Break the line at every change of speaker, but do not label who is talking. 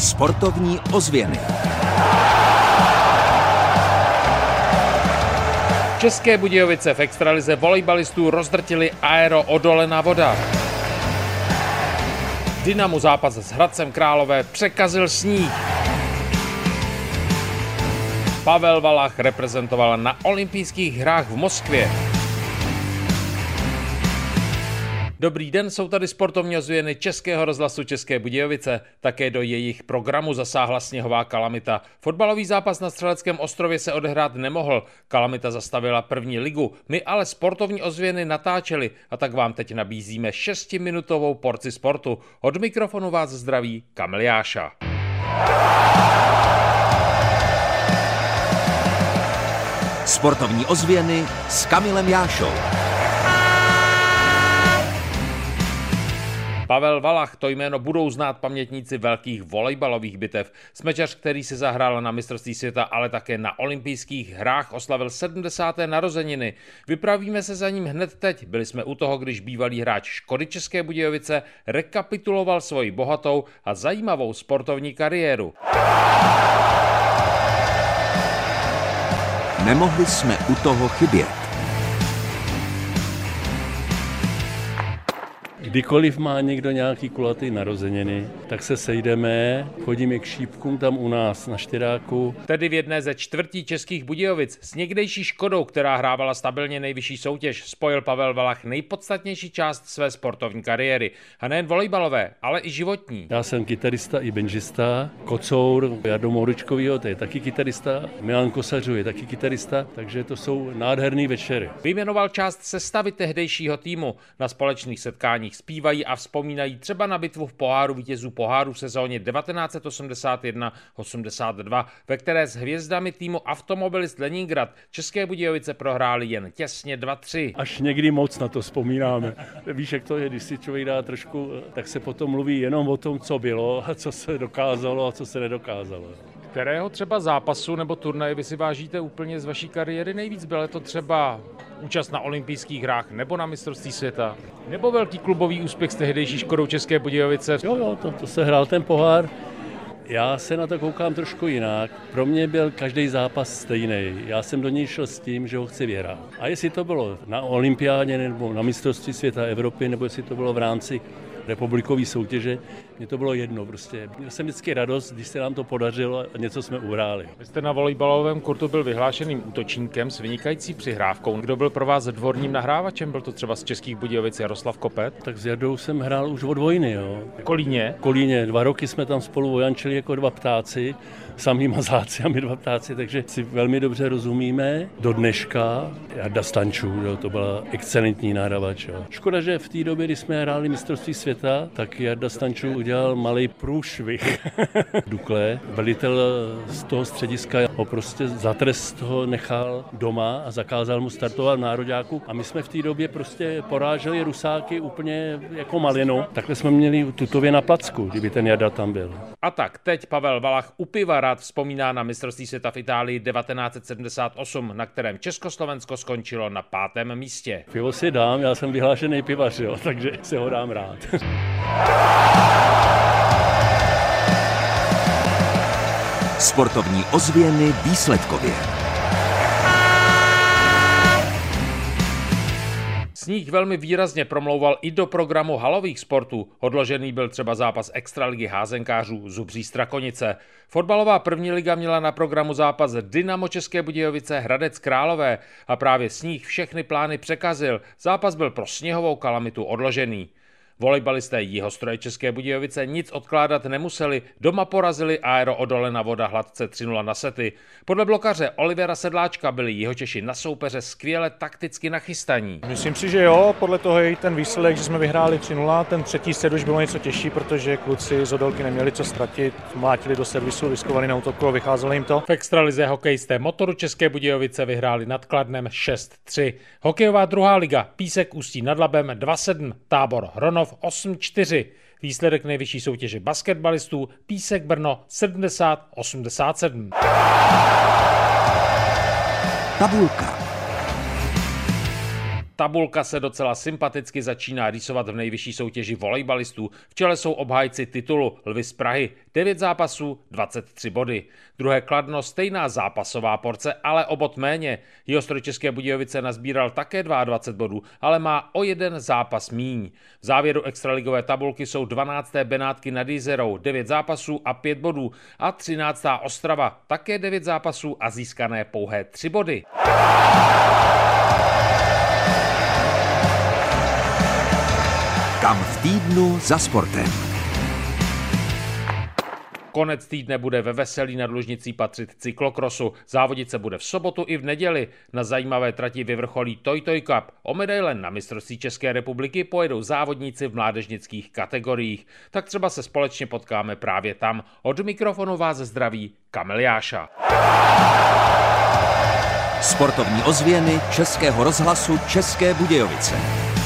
Sportovní ozvěny.
České Budějovice v extralize volejbalistů rozdrtili aero odolená voda. Dynamu zápas s Hradcem Králové překazil sníh. Pavel Valach reprezentoval na olympijských hrách v Moskvě. Dobrý den, jsou tady sportovní ozvěny Českého rozhlasu České Budějovice. Také do jejich programu zasáhla sněhová kalamita. Fotbalový zápas na Střeleckém ostrově se odehrát nemohl. Kalamita zastavila první ligu. My ale sportovní ozvěny natáčeli a tak vám teď nabízíme šestiminutovou porci sportu. Od mikrofonu vás zdraví Kamil Jáša.
Sportovní ozvěny s Kamilem Jášou.
Pavel Valach, to jméno budou znát pamětníci velkých volejbalových bitev. Smečař, který si zahrál na mistrovství světa, ale také na olympijských hrách, oslavil 70. narozeniny. Vypravíme se za ním hned teď. Byli jsme u toho, když bývalý hráč Škody České Budějovice rekapituloval svoji bohatou a zajímavou sportovní kariéru.
Nemohli jsme u toho chybět.
Kdykoliv má někdo nějaký kulatý narozeniny, tak se sejdeme, chodíme k šípkům tam u nás na Štyráku.
Tedy v jedné ze čtvrtí českých Budějovic s někdejší Škodou, která hrávala stabilně nejvyšší soutěž, spojil Pavel Valach nejpodstatnější část své sportovní kariéry. A nejen volejbalové, ale i životní.
Já jsem kytarista i benžista, Kocour, Jardo Mouručkovýho, to je taky kytarista, Milan Kosařů je taky kytarista, takže to jsou nádherný večery.
Vyjmenoval část sestavy tehdejšího týmu na společných setkáních zpívají a vzpomínají třeba na bitvu v poháru vítězů poháru v sezóně 1981-82, ve které s hvězdami týmu Automobilist Leningrad České Budějovice prohráli jen těsně 2-3.
Až někdy moc na to vzpomínáme. Víš, jak to je, když si člověk dá trošku, tak se potom mluví jenom o tom, co bylo a co se dokázalo a co se nedokázalo.
Kterého třeba zápasu nebo turnaje vy si vážíte úplně z vaší kariéry nejvíc? Bylo to třeba účast na olympijských hrách nebo na mistrovství světa? Nebo velký klubový úspěch s tehdejší Škodou České Budějovice?
Jo, jo, to, to se hrál ten pohár. Já se na to koukám trošku jinak. Pro mě byl každý zápas stejný. Já jsem do něj šel s tím, že ho chci vyhrát. A jestli to bylo na olympiádě nebo na mistrovství světa Evropy, nebo jestli to bylo v rámci republikové soutěže, mně to bylo jedno prostě. Měl jsem vždycky radost, když se nám to podařilo a něco jsme uhráli.
Vy jste na volejbalovém kurtu byl vyhlášeným útočníkem s vynikající přihrávkou. Kdo byl pro vás dvorním nahrávačem? Byl to třeba z Českých Budějovic Jaroslav Kopet?
Tak s Jardou jsem hrál už od vojny, jo.
Kolíně?
Kolíně. Dva roky jsme tam spolu vojančili jako dva ptáci, samý mazáci a my dva ptáci, takže si velmi dobře rozumíme. Do dneška Jarda Stančů, jo, to byla excelentní nahrávač. Jo. Škoda, že v té době, kdy jsme hráli mistrovství světa, tak Jarda Stančů udělal malý průšvih. Dukle, velitel z toho střediska ho prostě za trest ho nechal doma a zakázal mu startovat v nároďáku. A my jsme v té době prostě poráželi Rusáky úplně jako malinu. Takhle jsme měli tutově na placku, kdyby ten Jarda tam byl.
A tak teď Pavel Valach u piva rád vzpomíná na mistrovství světa v Itálii 1978, na kterém Československo skončilo na pátém místě.
Pivo si dám, já jsem vyhlášený pivař, jo, takže se ho dám rád.
Sportovní ozvěny výsledkově.
Sníh velmi výrazně promlouval i do programu halových sportů. Odložený byl třeba zápas extraligy házenkářů Zubří Strakonice. Fotbalová první liga měla na programu zápas Dynamo České Budějovice Hradec Králové a právě sníh všechny plány překazil. Zápas byl pro sněhovou kalamitu odložený. Volejbalisté Jihostroje České Budějovice nic odkládat nemuseli, doma porazili Aero Odolena voda hladce 3-0 na sety. Podle blokaře Olivera Sedláčka byli Jihočeši na soupeře skvěle takticky nachystaní.
Myslím si, že jo, podle toho je i ten výsledek, že jsme vyhráli 3-0. Ten třetí set už bylo něco těžší, protože kluci z Odolky neměli co ztratit, mlátili do servisu, riskovali na útoku a vycházelo jim to.
V extralize hokejisté Motoru České Budějovice vyhráli nad Kladnem 6-3. Hokejová druhá liga Písek Ústí nad Labem 2-7, Tábor Hronov 8-4. Výsledek nejvyšší soutěže basketbalistů Písek Brno 70-87.
Tabulka.
Tabulka se docela sympaticky začíná rýsovat v nejvyšší soutěži volejbalistů. V čele jsou obhájci titulu Lvy z Prahy. 9 zápasů, 23 body. Druhé kladno, stejná zápasová porce, ale o bod méně. České Budějovice nazbíral také 22 bodů, ale má o jeden zápas míň. V závěru extraligové tabulky jsou 12. Benátky nad Jizerou, 9 zápasů a 5 bodů a 13. Ostrava, také 9 zápasů a získané pouhé 3 body.
Kam v týdnu za sportem.
Konec týdne bude ve Veselí nad Lužnicí patřit cyklokrosu. Závodit se bude v sobotu i v neděli. Na zajímavé trati vyvrcholí Toy Toy Cup. O medaile na mistrovství České republiky pojedou závodníci v mládežnických kategoriích. Tak třeba se společně potkáme právě tam. Od mikrofonu vás zdraví Kamil Jáša.
Sportovní ozvěny Českého rozhlasu České Budějovice.